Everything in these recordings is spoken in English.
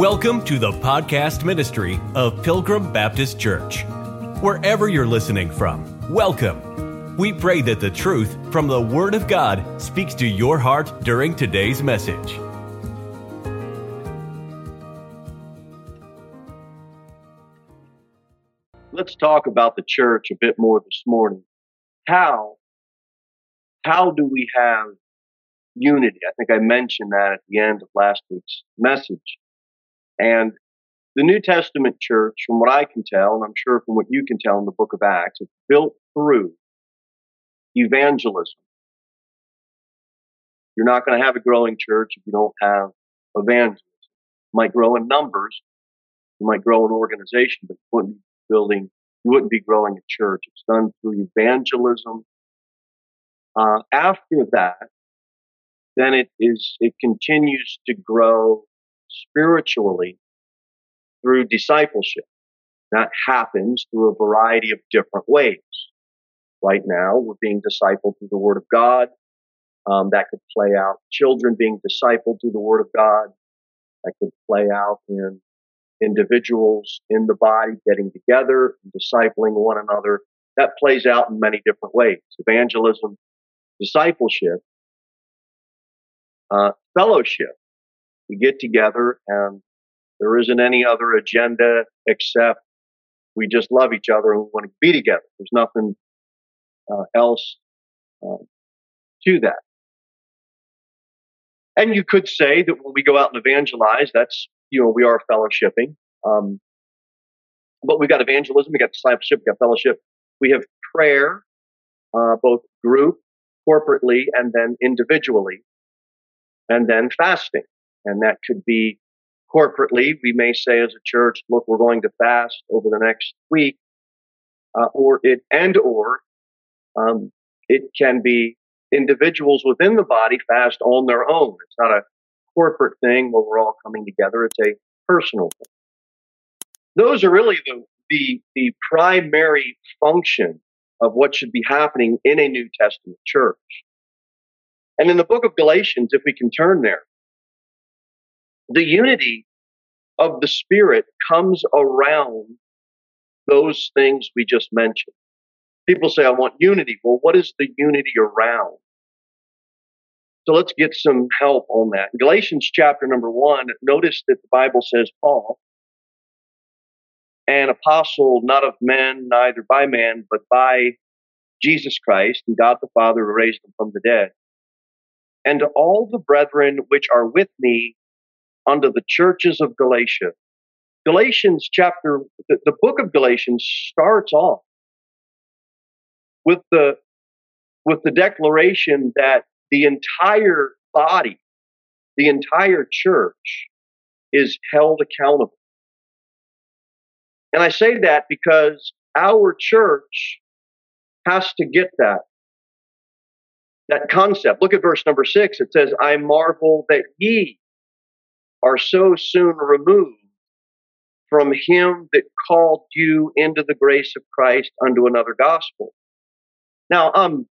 Welcome to the podcast ministry of Pilgrim Baptist Church. Wherever you're listening from, welcome. We pray that the truth from the Word of God speaks to your heart during today's message. Let's talk about the church a bit more this morning. How how do we have unity? I think I mentioned that at the end of last week's message. And the New Testament church, from what I can tell, and I'm sure from what you can tell in the book of Acts, is built through evangelism. You're not going to have a growing church if you don't have evangelism. You might grow in numbers, you might grow an organization, but you wouldn't be building, you wouldn't be growing a church. It's done through evangelism. Uh, after that, then it is, it continues to grow spiritually through discipleship. That happens through a variety of different ways. Right now, we're being discipled through the Word of God. Um, that could play out children being discipled through the Word of God. That could play out in individuals in the body getting together and discipling one another. That plays out in many different ways. Evangelism, discipleship, uh, fellowship. We get together and there isn't any other agenda except we just love each other and we want to be together. There's nothing uh, else uh, to that. And you could say that when we go out and evangelize, that's, you know, we are fellowshipping. Um, but we've got evangelism, we've got discipleship, we've got fellowship. We have prayer, uh, both group, corporately, and then individually. And then fasting. And that could be corporately, we may say as a church, look, we're going to fast over the next week, uh, or it and or um, it can be individuals within the body fast on their own. It's not a corporate thing where we're all coming together. It's a personal thing. Those are really the the, the primary function of what should be happening in a New Testament church. And in the book of Galatians, if we can turn there, the unity of the Spirit comes around those things we just mentioned. People say, I want unity. Well, what is the unity around? So let's get some help on that. Galatians chapter number one, notice that the Bible says Paul, an apostle not of men, neither by man, but by Jesus Christ and God the Father who raised him from the dead. And to all the brethren which are with me unto the churches of Galatia. Galatians chapter, the, the book of Galatians starts off with the, with the declaration that the entire body, the entire church is held accountable. And I say that because our church has to get that that concept. Look at verse number six. It says, I marvel that ye are so soon removed from him that called you into the grace of Christ unto another gospel. Now, I'm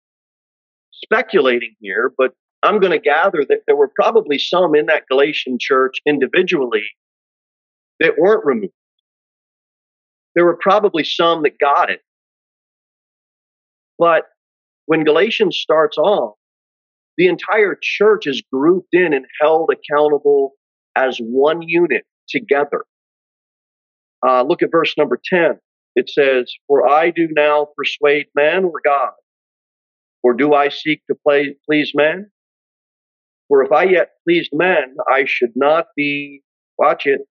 speculating here, but I'm going to gather that there were probably some in that Galatian church individually that weren't removed. There were probably some that got it. But when Galatians starts off, the entire church is grouped in and held accountable as one unit together. Uh, look at verse number 10. It says, For I do now persuade man or God, or do I seek to play, please men? For if I yet pleased men, I should not be, watch it,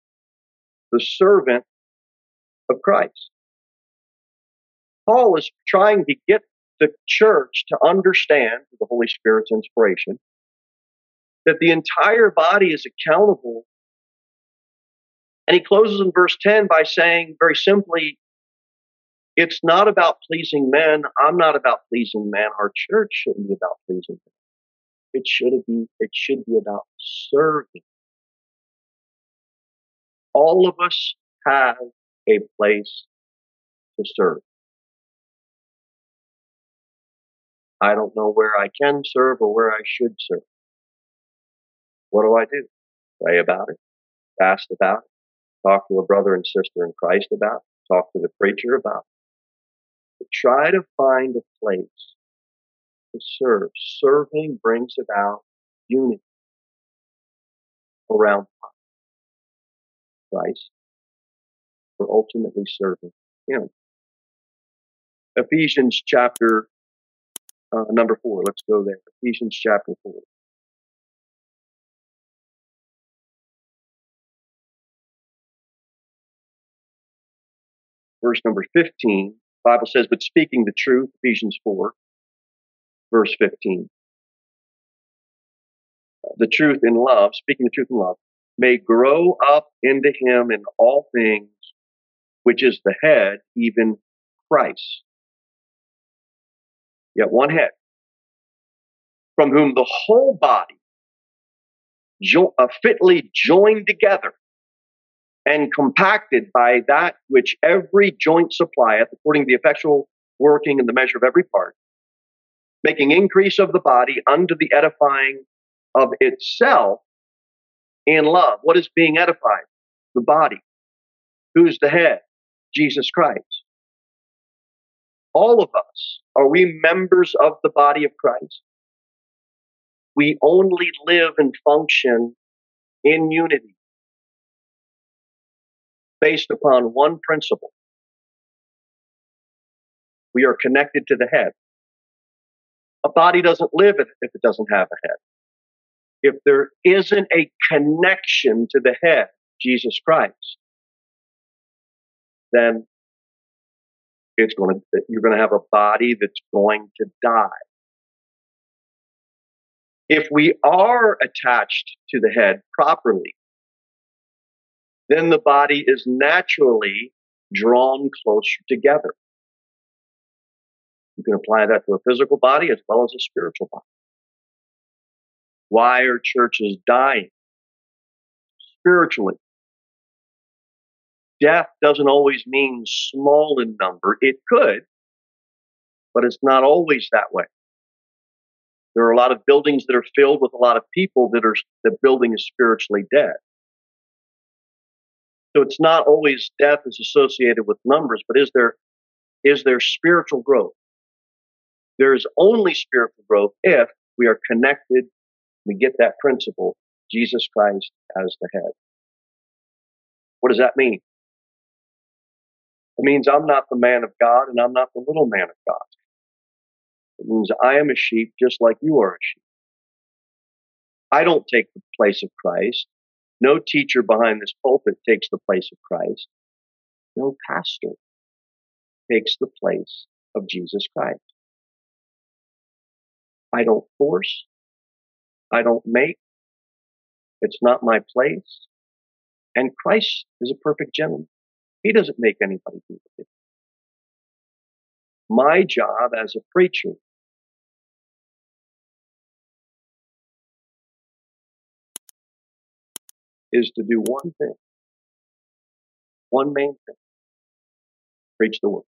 the servant of Christ. Paul is trying to get the church to understand, the Holy Spirit's inspiration, that the entire body is accountable. And he closes in verse 10 by saying very simply, it's not about pleasing men. I'm not about pleasing men. Our church shouldn't be about pleasing men. It should be, it should be about serving. All of us have a place to serve. I don't know where I can serve or where I should serve. What do I do? Pray about it. Fast about it. Talk to a brother and sister in Christ about it. Talk to the preacher about it. But try to find a place to serve. Serving brings about unity around Christ. We're ultimately serving Him. Ephesians chapter uh, number four. Let's go there. Ephesians chapter four. Verse number 15, Bible says, but speaking the truth, Ephesians 4, verse 15. The truth in love, speaking the truth in love, may grow up into him in all things, which is the head, even Christ. Yet one head, from whom the whole body, jo- uh, fitly joined together and compacted by that which every joint supplieth, according to the effectual working and the measure of every part, making increase of the body unto the edifying of itself in love. What is being edified? The body. Who's the head? Jesus Christ. All of us, are we members of the body of Christ? We only live and function in unity based upon one principle. We are connected to the head. A body doesn't live if, it doesn't have a head if there isn't a connection to the head, Jesus Christ, then it's going to, you're going to have a body that's going to die. If we are attached to the head properly, then the body is naturally drawn closer together. You can apply that to a physical body as well as a spiritual body. Why are churches dying? Spiritually. Death doesn't always mean small in number. It could, but it's not always that way. There are a lot of buildings that are filled with a lot of people that are, the building is spiritually dead. So it's not always death is associated with numbers, but is there, is there spiritual growth? There is only spiritual growth if we are connected we get that principle, Jesus Christ as the head. What does that mean? It means I'm not the man of God and I'm not the little man of God. It means I am a sheep just like you are a sheep. I don't take the place of Christ. No teacher behind this pulpit takes the place of Christ. No pastor takes the place of Jesus Christ. I don't force. I don't make. It's not my place. And Christ is a perfect gentleman. He doesn't make anybody do it. My job as a preacher is to do one thing, one main thing preach the word.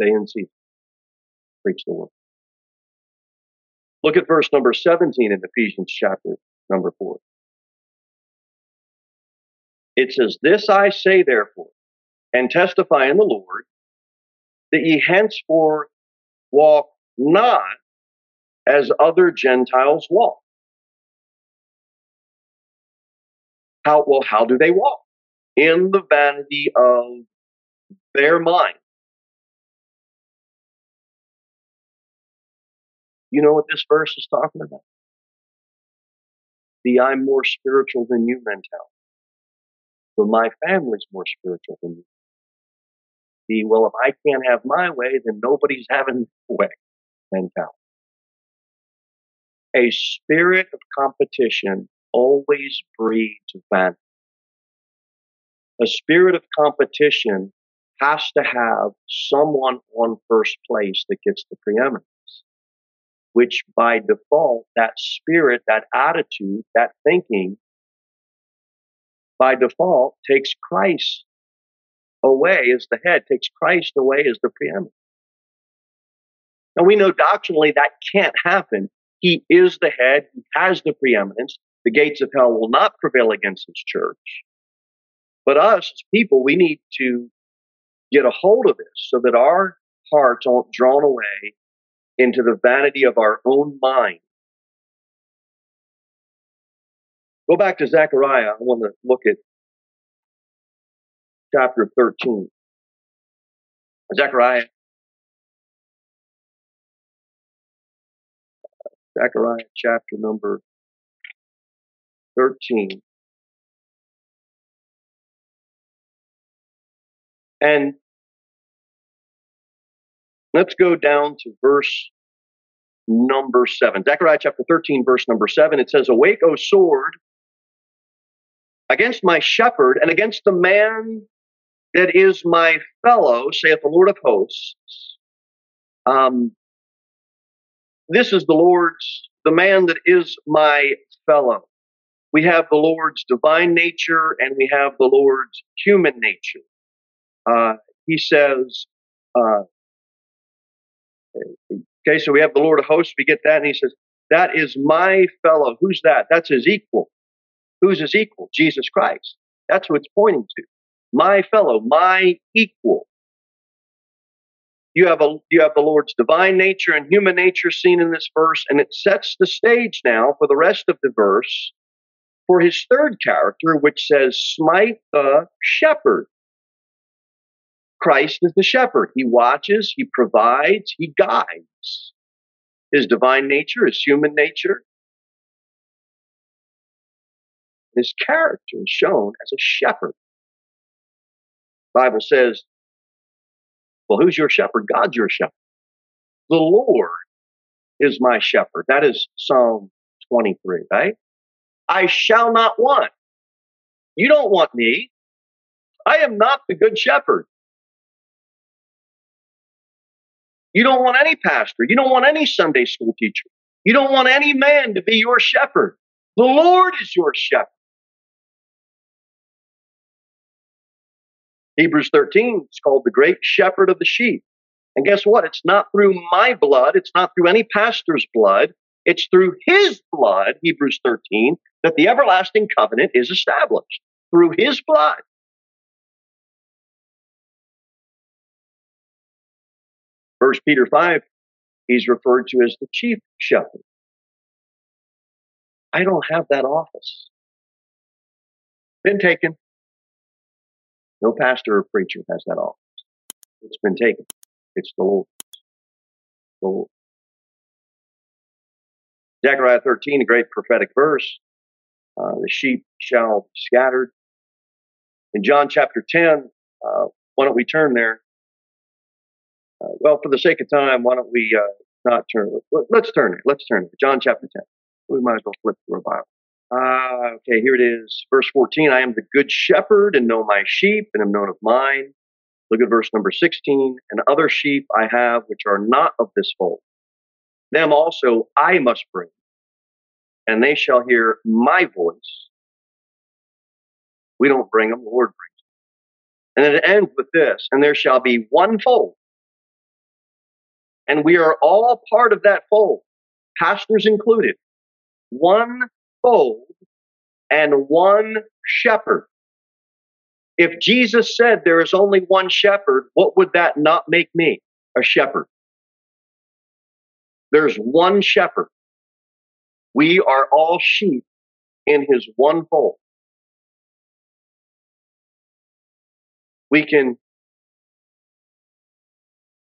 Stay in season. Preach the word. Look at verse number 17 in Ephesians chapter number 4. It says, This I say therefore, and testify in the Lord, that ye henceforth walk not as other Gentiles walk. How, well, how do they walk? In the vanity of their mind. You know what this verse is talking about? The I'm more spiritual than you mentality. But my family's more spiritual than you. The, well, if I can't have my way, then nobody's having their way mentality. A spirit of competition always breeds vanity. A spirit of competition has to have someone on first place that gets the preeminence which by default, that spirit, that attitude, that thinking, by default takes Christ away as the head, takes Christ away as the preeminent. Now we know doctrinally that can't happen. He is the head, he has the preeminence. The gates of hell will not prevail against his church. But us as people, we need to get a hold of this so that our hearts aren't drawn away into the vanity of our own mind. Go back to Zechariah. I want to look at chapter 13. Zechariah. Zechariah chapter number 13. And let's go down to verse number 7. Zechariah chapter 13, verse number 7. It says, Awake, O sword, against my shepherd and against the man that is my fellow, saith the Lord of hosts. Um, this is the Lord's, the man that is my fellow. We have the Lord's divine nature and we have the Lord's human nature. Uh, he says, uh, okay, so we have the Lord of hosts, we get that, and he says, that is my fellow. Who's that? That's his equal. Who's his equal? Jesus Christ. That's what it's pointing to my fellow, my equal. You have a you have the Lord's divine nature and human nature seen in this verse, and it sets the stage now for the rest of the verse for his third character, which says, "Smite the shepherd." Christ is the shepherd. He watches, he provides, he guides. His divine nature, his human nature, his character is shown as a shepherd. Bible says, well, who's your shepherd? God's your shepherd. The Lord is my shepherd. That is Psalm 23, right? I shall not want. You don't want me. I am not the good shepherd. You don't want any pastor. You don't want any Sunday school teacher. You don't want any man to be your shepherd. The Lord is your shepherd. Hebrews 13 is called the great shepherd of the sheep. And guess what? It's not through my blood. It's not through any pastor's blood. It's through his blood, Hebrews 13, that the everlasting covenant is established. Through his blood. First Peter 5, he's referred to as the chief shepherd. I don't have that office. Been taken. No pastor or preacher has that office. It's been taken. It's the Lord. The Lord. Zechariah 13, a great prophetic verse. Uh, the sheep shall be scattered. In John chapter 10, uh, why don't we turn there? Uh, well, for the sake of time, why don't we uh, not turn? Let, us turn it. Let's turn there. John chapter 10. We might as well flip through a Bible. Uh, okay, here it is. Verse 14 I am the good shepherd and know my sheep and am known of mine. Look at verse number 16. And other sheep I have which are not of this fold. Them also I must bring, and they shall hear my voice. We don't bring them, the Lord brings them. And it ends with this and there shall be one fold. And we are all part of that fold, pastors included. One fold and one shepherd. If Jesus said there is only one shepherd, what would that not make me? A shepherd. There's one shepherd. We are all sheep in his one fold. We can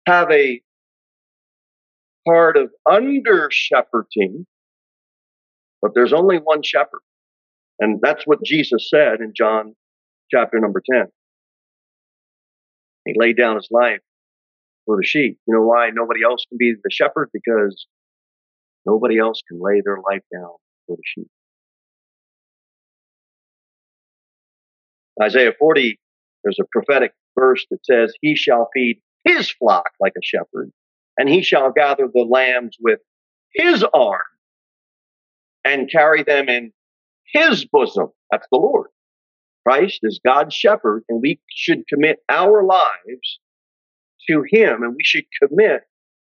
have a part of under shepherding but there's only one shepherd. And that's what Jesus said in John chapter number 10. He laid down his life for the sheep. You know why nobody else can be the shepherd? Because nobody else can lay their life down for the sheep. Isaiah 40, there's a prophetic verse that says, He shall feed his flock like a shepherd, and he shall gather the lambs with his arm and carry them in his bosom. That's the Lord. Christ is God's shepherd, and we should commit our lives to him, and we should commit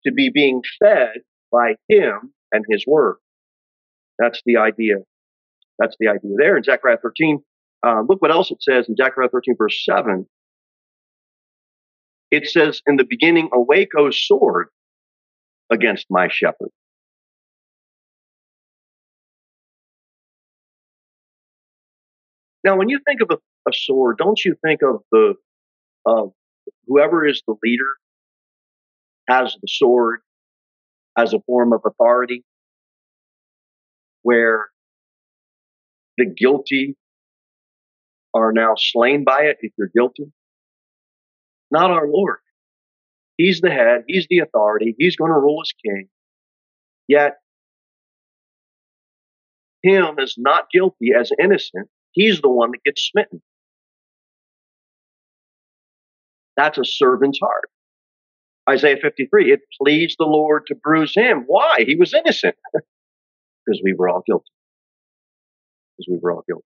to be being fed by him and his word. That's the idea That's the idea there in Zechariah 13. Uh, look what else it says in Zechariah 13, verse 7. It says, In the beginning, awake, O sword, against my shepherd. Now, when you think of a, a sword, don't you think of the uh, whoever is the leader has the sword as a form of authority, where the guilty are now slain by it if you're guilty. Not our Lord. He's the head, He's the authority, He's going to rule as king. Yet, Him is not guilty, as innocent, He's the one that gets smitten. That's a servant's heart. Isaiah 53, it pleased the Lord to bruise him. Why? He was innocent. because we were all guilty. Because we were all guilty.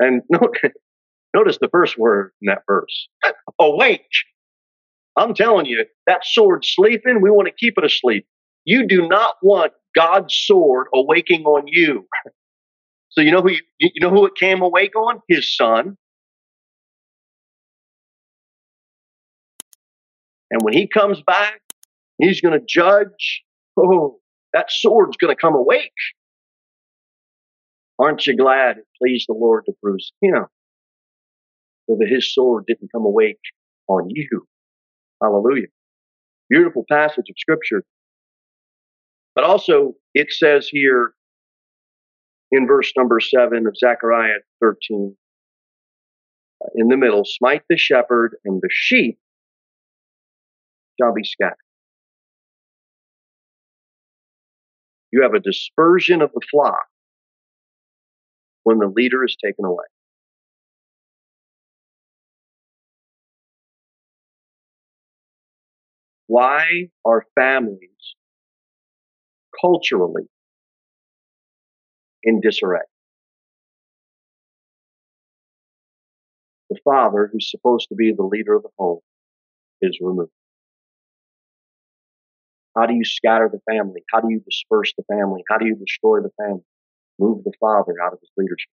And notice the first word in that verse awake. I'm telling you, that sword sleeping, we want to keep it asleep. You do not want God's sword awaking on you. So you know who you, you know who it came awake on? His son. And when he comes back, he's going to judge. Oh, that sword's going to come awake. Aren't you glad it pleased the Lord to bruise him so that his sword didn't come awake on you? Hallelujah. Beautiful passage of scripture. But also, it says here in verse number seven of Zechariah 13, uh, in the middle, smite the shepherd and the sheep shall be. You have a dispersion of the flock when the leader is taken away. Why are families culturally in disarray? The father, who's supposed to be the leader of the home, is removed. How do you scatter the family? How do you disperse the family? How do you destroy the family? Move the father out of his leadership.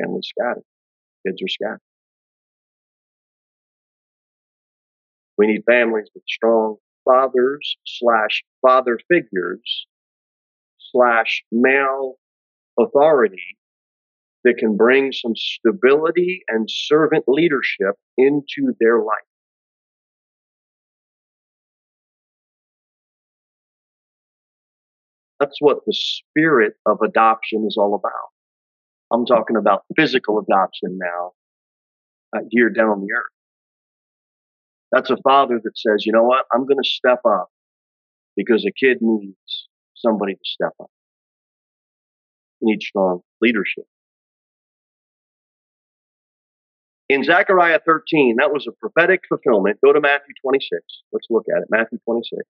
Family scattered. Kids are scattered. We need families with strong fathers slash father figures slash male authority that can bring some stability and servant leadership into their life. That's what the spirit of adoption is all about. I'm talking about physical adoption now, uh, here down on the earth. That's a father that says, you know what? I'm going to step up because a kid needs somebody to step up. He needs strong leadership. In Zechariah 13, that was a prophetic fulfillment. Go to Matthew 26. Let's look at it. Matthew 26.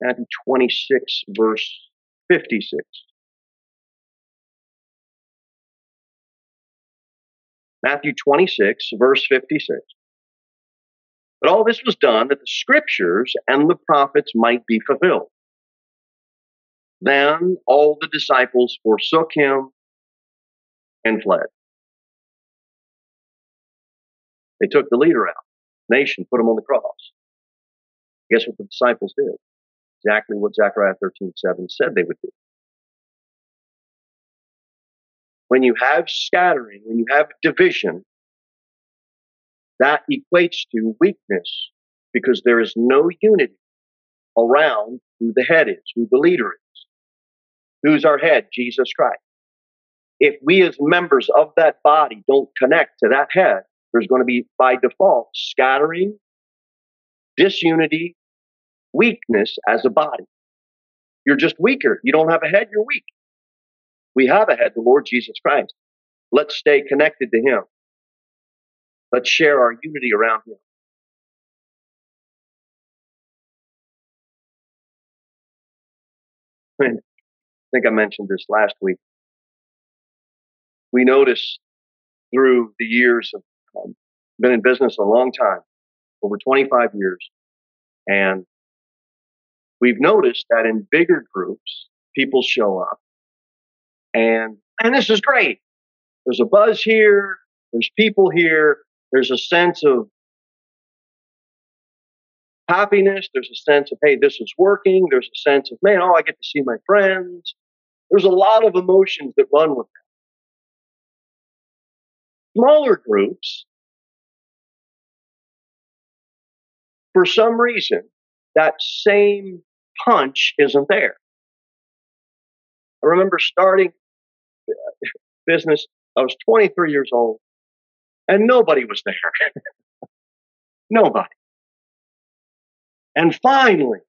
Matthew 26, verse 56. Matthew 26, verse 56. But all this was done that the scriptures and the prophets might be fulfilled. Then all the disciples forsook him and fled. They took the leader out, nation, put him on the cross. Guess what the disciples did? Exactly what Zechariah 13 7 said they would do. When you have scattering, when you have division, that equates to weakness because there is no unity around who the head is, who the leader is. Who's our head? Jesus Christ. If we as members of that body don't connect to that head, there's going to be by default scattering, disunity, weakness as a body. You're just weaker. You don't have a head, you're weak. We have a head, the Lord Jesus Christ. Let's stay connected to Him. Let's share our unity around Him. I think I mentioned this last week. We notice through the years of um, been in business a long time, over 25 years. And we've noticed that in bigger groups, people show up and, and this is great. There's a buzz here. There's people here. There's a sense of happiness. There's a sense of, hey, this is working. There's a sense of, man, oh, I get to see my friends. There's a lot of emotions that run with that. Smaller groups, for some reason, that same punch isn't there. I remember starting business. I was 23 years old and nobody was there. nobody. And finally,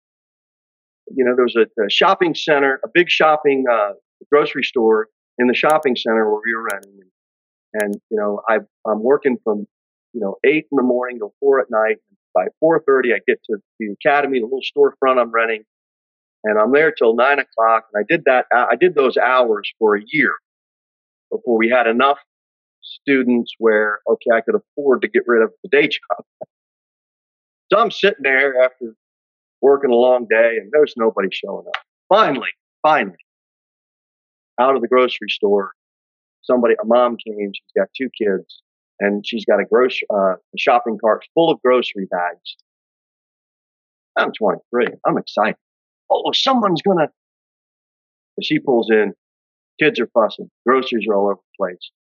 you know, there was a, a shopping center, a big shopping uh, grocery store in the shopping center where we were running. And, and you know, I, I'm working from, you know, eight in the morning till four at night. By 4.30, I get to the academy, the little storefront I'm renting. And I'm there till nine o'clock. And I did that, I did those hours for a year before we had enough students where, okay, I could afford to get rid of the day job. so I'm sitting there after working a long day and there's nobody showing up. Finally, finally, out of the grocery store, somebody, a mom came, she's got two kids and she's got a grocery, uh, shopping cart full of grocery bags. I'm 23. I'm excited. Oh, someone's gonna. She pulls in. Kids are fussing. Groceries are all over the place.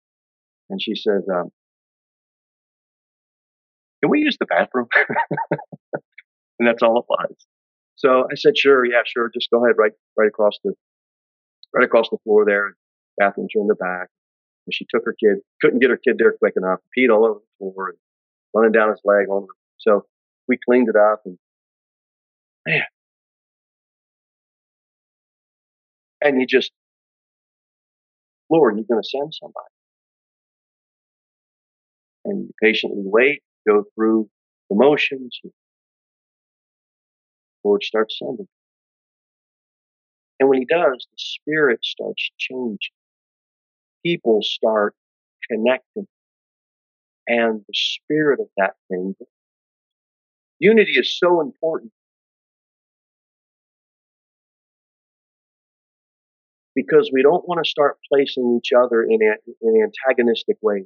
And she says, um, can we use the bathroom? and that's all it was. So I said, sure, yeah, sure. Just go ahead right, right across the, right across the floor there. Bathrooms in the back. And she took her kid, couldn't get her kid there quick enough, peed all over the floor and running down his leg on So we cleaned it up and man. And you just, Lord, you're going to send somebody and you patiently wait, go through the motions. Lord starts sending. And when he does, the spirit starts changing. People start connecting. And the spirit of that thing. Unity is so important. Because we don't want to start placing each other in, a, in antagonistic ways.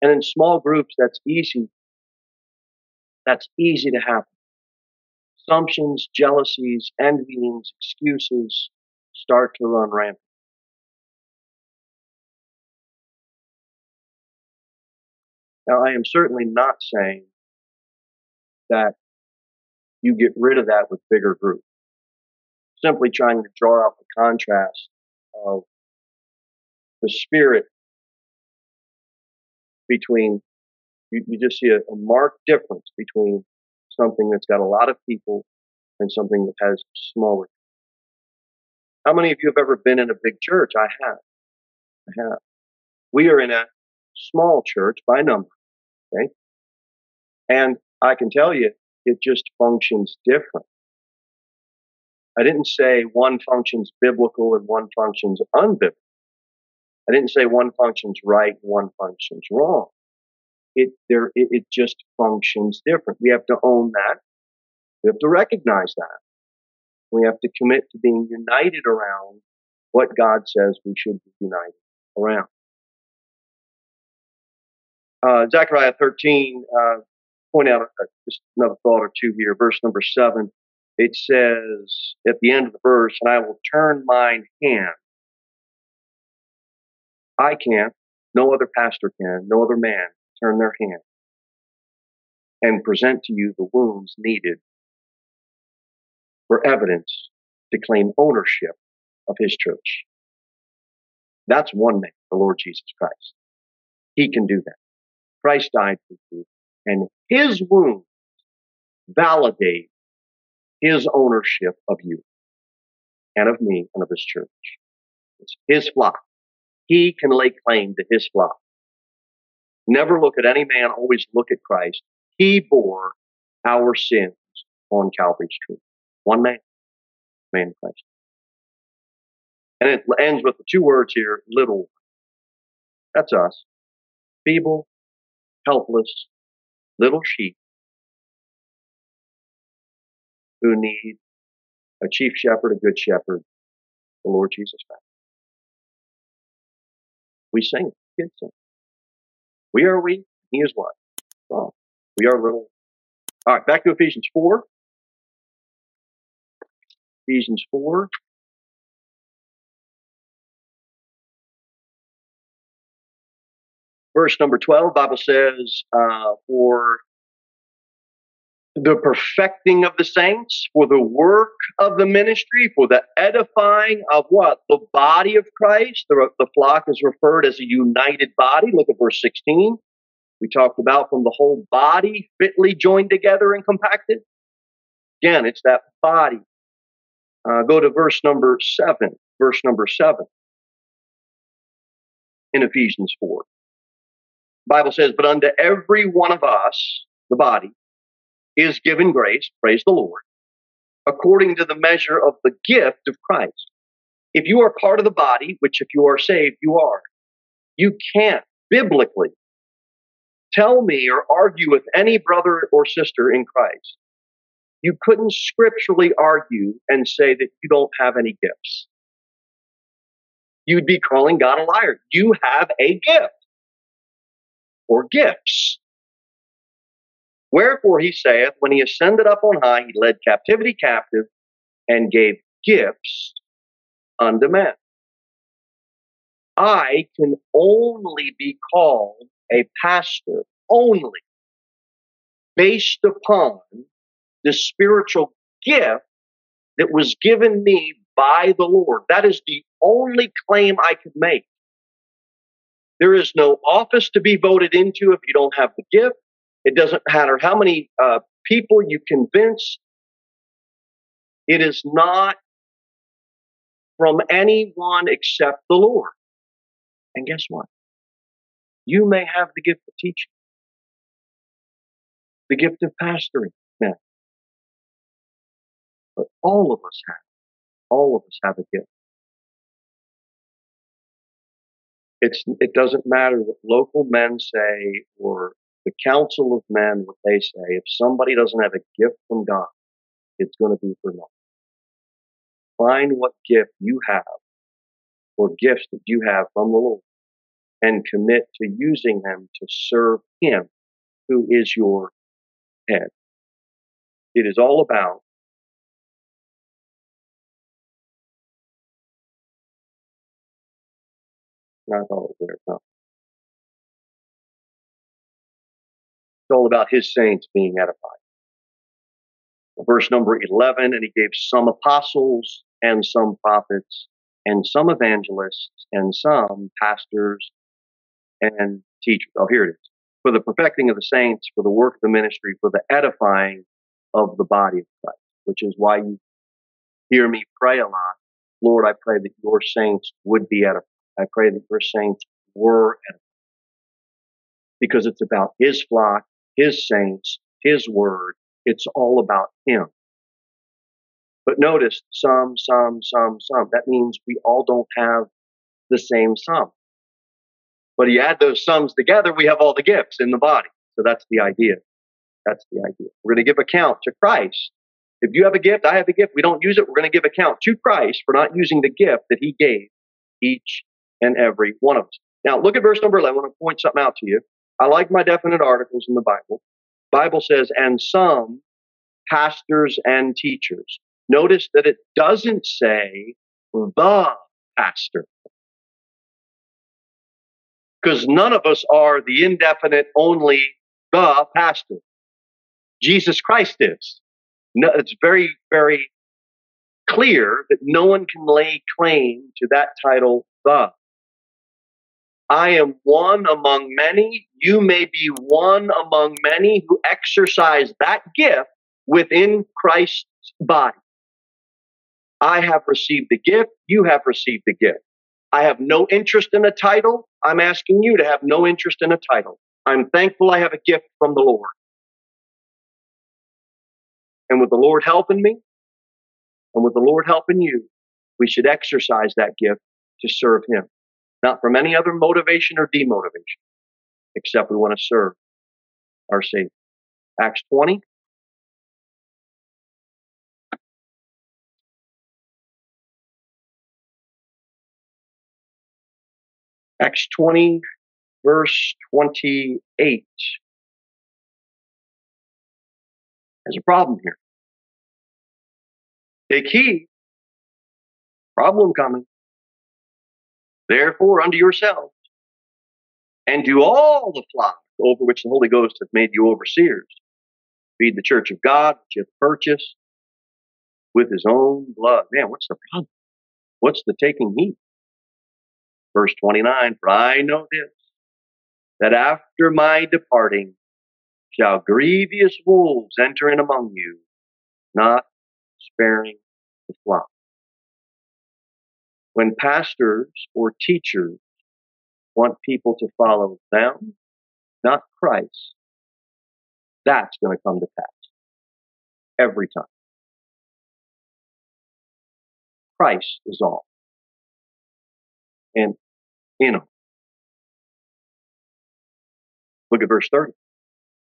And in small groups, that's easy. That's easy to happen. Assumptions, jealousies, envyings, excuses start to run rampant. Now, I am certainly not saying that you get rid of that with bigger groups. Simply trying to draw out the contrast of the spirit between, you, you just see a, a marked difference between something that's got a lot of people and something that has smaller. How many of you have ever been in a big church? I have. I have. We are in a small church by number. Okay. And I can tell you, it just functions different. I didn't say one functions biblical and one functions unbiblical. I didn't say one functions right one functions wrong. It there it, it just functions different. We have to own that. We have to recognize that. We have to commit to being united around what God says we should be united around. Uh, Zechariah 13, uh, point out uh, just another thought or two here. Verse number seven, it says at the end of the verse, and I will turn mine hand I can't, no other pastor can, no other man turn their hand and present to you the wounds needed for evidence to claim ownership of his church. That's one man, the Lord Jesus Christ. He can do that. Christ died for you, and his wounds validate his ownership of you and of me and of his church. It's his flock. He can lay claim to his flock. Never look at any man, always look at Christ. He bore our sins on Calvary's tree. One man, man Christ. And it ends with the two words here, little. That's us. Feeble, helpless, little sheep who need a chief shepherd, a good shepherd, the Lord Jesus Christ. We sing, kids sing. We are weak, he is what? Strong. We are little. All right, back to Ephesians 4. Ephesians 4. Verse number 12, Bible says, uh, for the perfecting of the saints, for the work of the ministry, for the edifying of what? The body of Christ. The, the flock is referred as a united body. Look at verse 16. We talked about from the whole body fitly joined together and compacted. Again, it's that body. Uh, go to verse number 7. Verse number 7 in Ephesians 4. Bible says, But unto every one of us, the body, is given grace, praise the Lord, according to the measure of the gift of Christ. If you are part of the body, which if you are saved, you are, you can't biblically tell me or argue with any brother or sister in Christ. You couldn't scripturally argue and say that you don't have any gifts. You'd be calling God a liar. You have a gift or gifts. Wherefore he saith, when he ascended up on high, he led captivity captive and gave gifts unto men. I can only be called a pastor only based upon the spiritual gift that was given me by the Lord. That is the only claim I could make. There is no office to be voted into if you don't have the gift. It doesn't matter how many uh, people you convince. It is not from anyone except the Lord. And guess what? You may have the gift of teaching, the gift of pastoring, man. But all of us have. All of us have a gift. It's, it doesn't matter what local men say or the council of men, what they say. If somebody doesn't have a gift from God, it's going to be for naught. Find what gift you have or gifts that you have from the Lord and commit to using them to serve Him who is your head. It is all about I thought it was there. No. All about his saints being edified. Verse number 11, and he gave some apostles and some prophets and some evangelists and some pastors and teachers. Oh, here it is. For the perfecting of the saints, for the work of the ministry, for the edifying of the body of Christ, which is why you hear me pray a lot. Lord, I pray that your saints would be edified. I pray that your saints were edified. Because it's about his flock, his saints, his word. It's all about him. But notice some, some, some, some. That means we all don't have the same sum. But you add those sums together, we have all the gifts in the body. So that's the idea. That's the idea. We're going to give account to Christ. If you have a gift, I have a gift, we don't use it, we're going to give account to Christ for not using the gift that he gave each and every one of us. Now, look at verse number 11. I want to point something out to you. I like my definite articles in the Bible. Bible says, and some pastors and teachers. Notice that it doesn't say the pastor. Because none of us are the indefinite only the pastor. Jesus Christ is. No, it's very, very clear that no one can lay claim to that title, the. I am one among many. You may be one among many who exercise that gift within Christ's body. I have received the gift. You have received the gift. I have no interest in a title. I'm asking you to have no interest in a title. I'm thankful I have a gift from the Lord. And with the Lord helping me, and with the Lord helping you, we should exercise that gift to serve Him not from any other motivation or demotivation, except we want to serve our Savior. Acts 20. Acts 20, verse 28. There's a problem here. Take heed. Problem coming. Therefore, unto yourselves, and do all the flock over which the Holy Ghost hath made you overseers. Feed the church of God, which hath purchased with his own blood. Man, what's the problem? What's the taking heed? Verse 29, for I know this, that after my departing shall grievous wolves enter in among you, not sparing the flock. When pastors or teachers want people to follow them, not Christ, that's going to come to pass every time. Christ is all. And in them. Look at verse 30.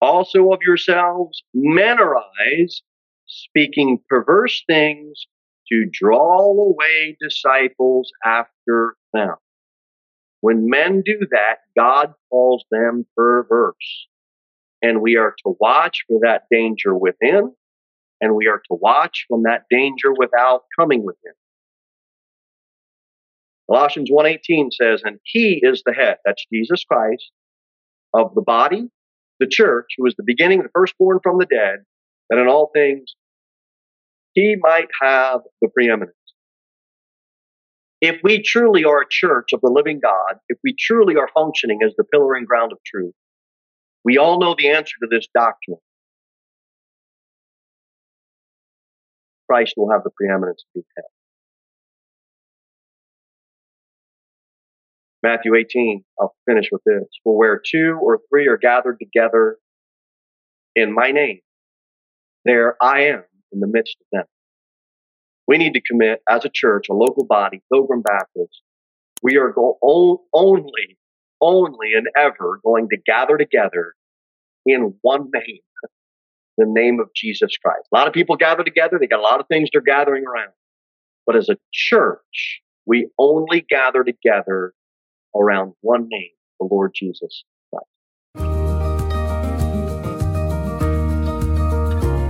Also of yourselves, men arise, speaking perverse things to draw away disciples after them. When men do that, God calls them perverse. And we are to watch for that danger within, and we are to watch from that danger without coming within. Colossians 1:18 says, "And he is the head, that's Jesus Christ, of the body, the church, who is the beginning, the firstborn from the dead, that in all things he might have the preeminence." If we truly are a church of the living God, if we truly are functioning as the pillar and ground of truth, we all know the answer to this doctrine. Christ will have the preeminence to be head. Matthew 18, I'll finish with this. For where two or three are gathered together in my name, there I am in the midst of them. We need to commit as a church, a local body, Pilgrim Baptist. We are go- only, only and ever going to gather together in one name, the name of Jesus Christ. A lot of people gather together. They got a lot of things they're gathering around. But as a church, we only gather together around one name, the Lord Jesus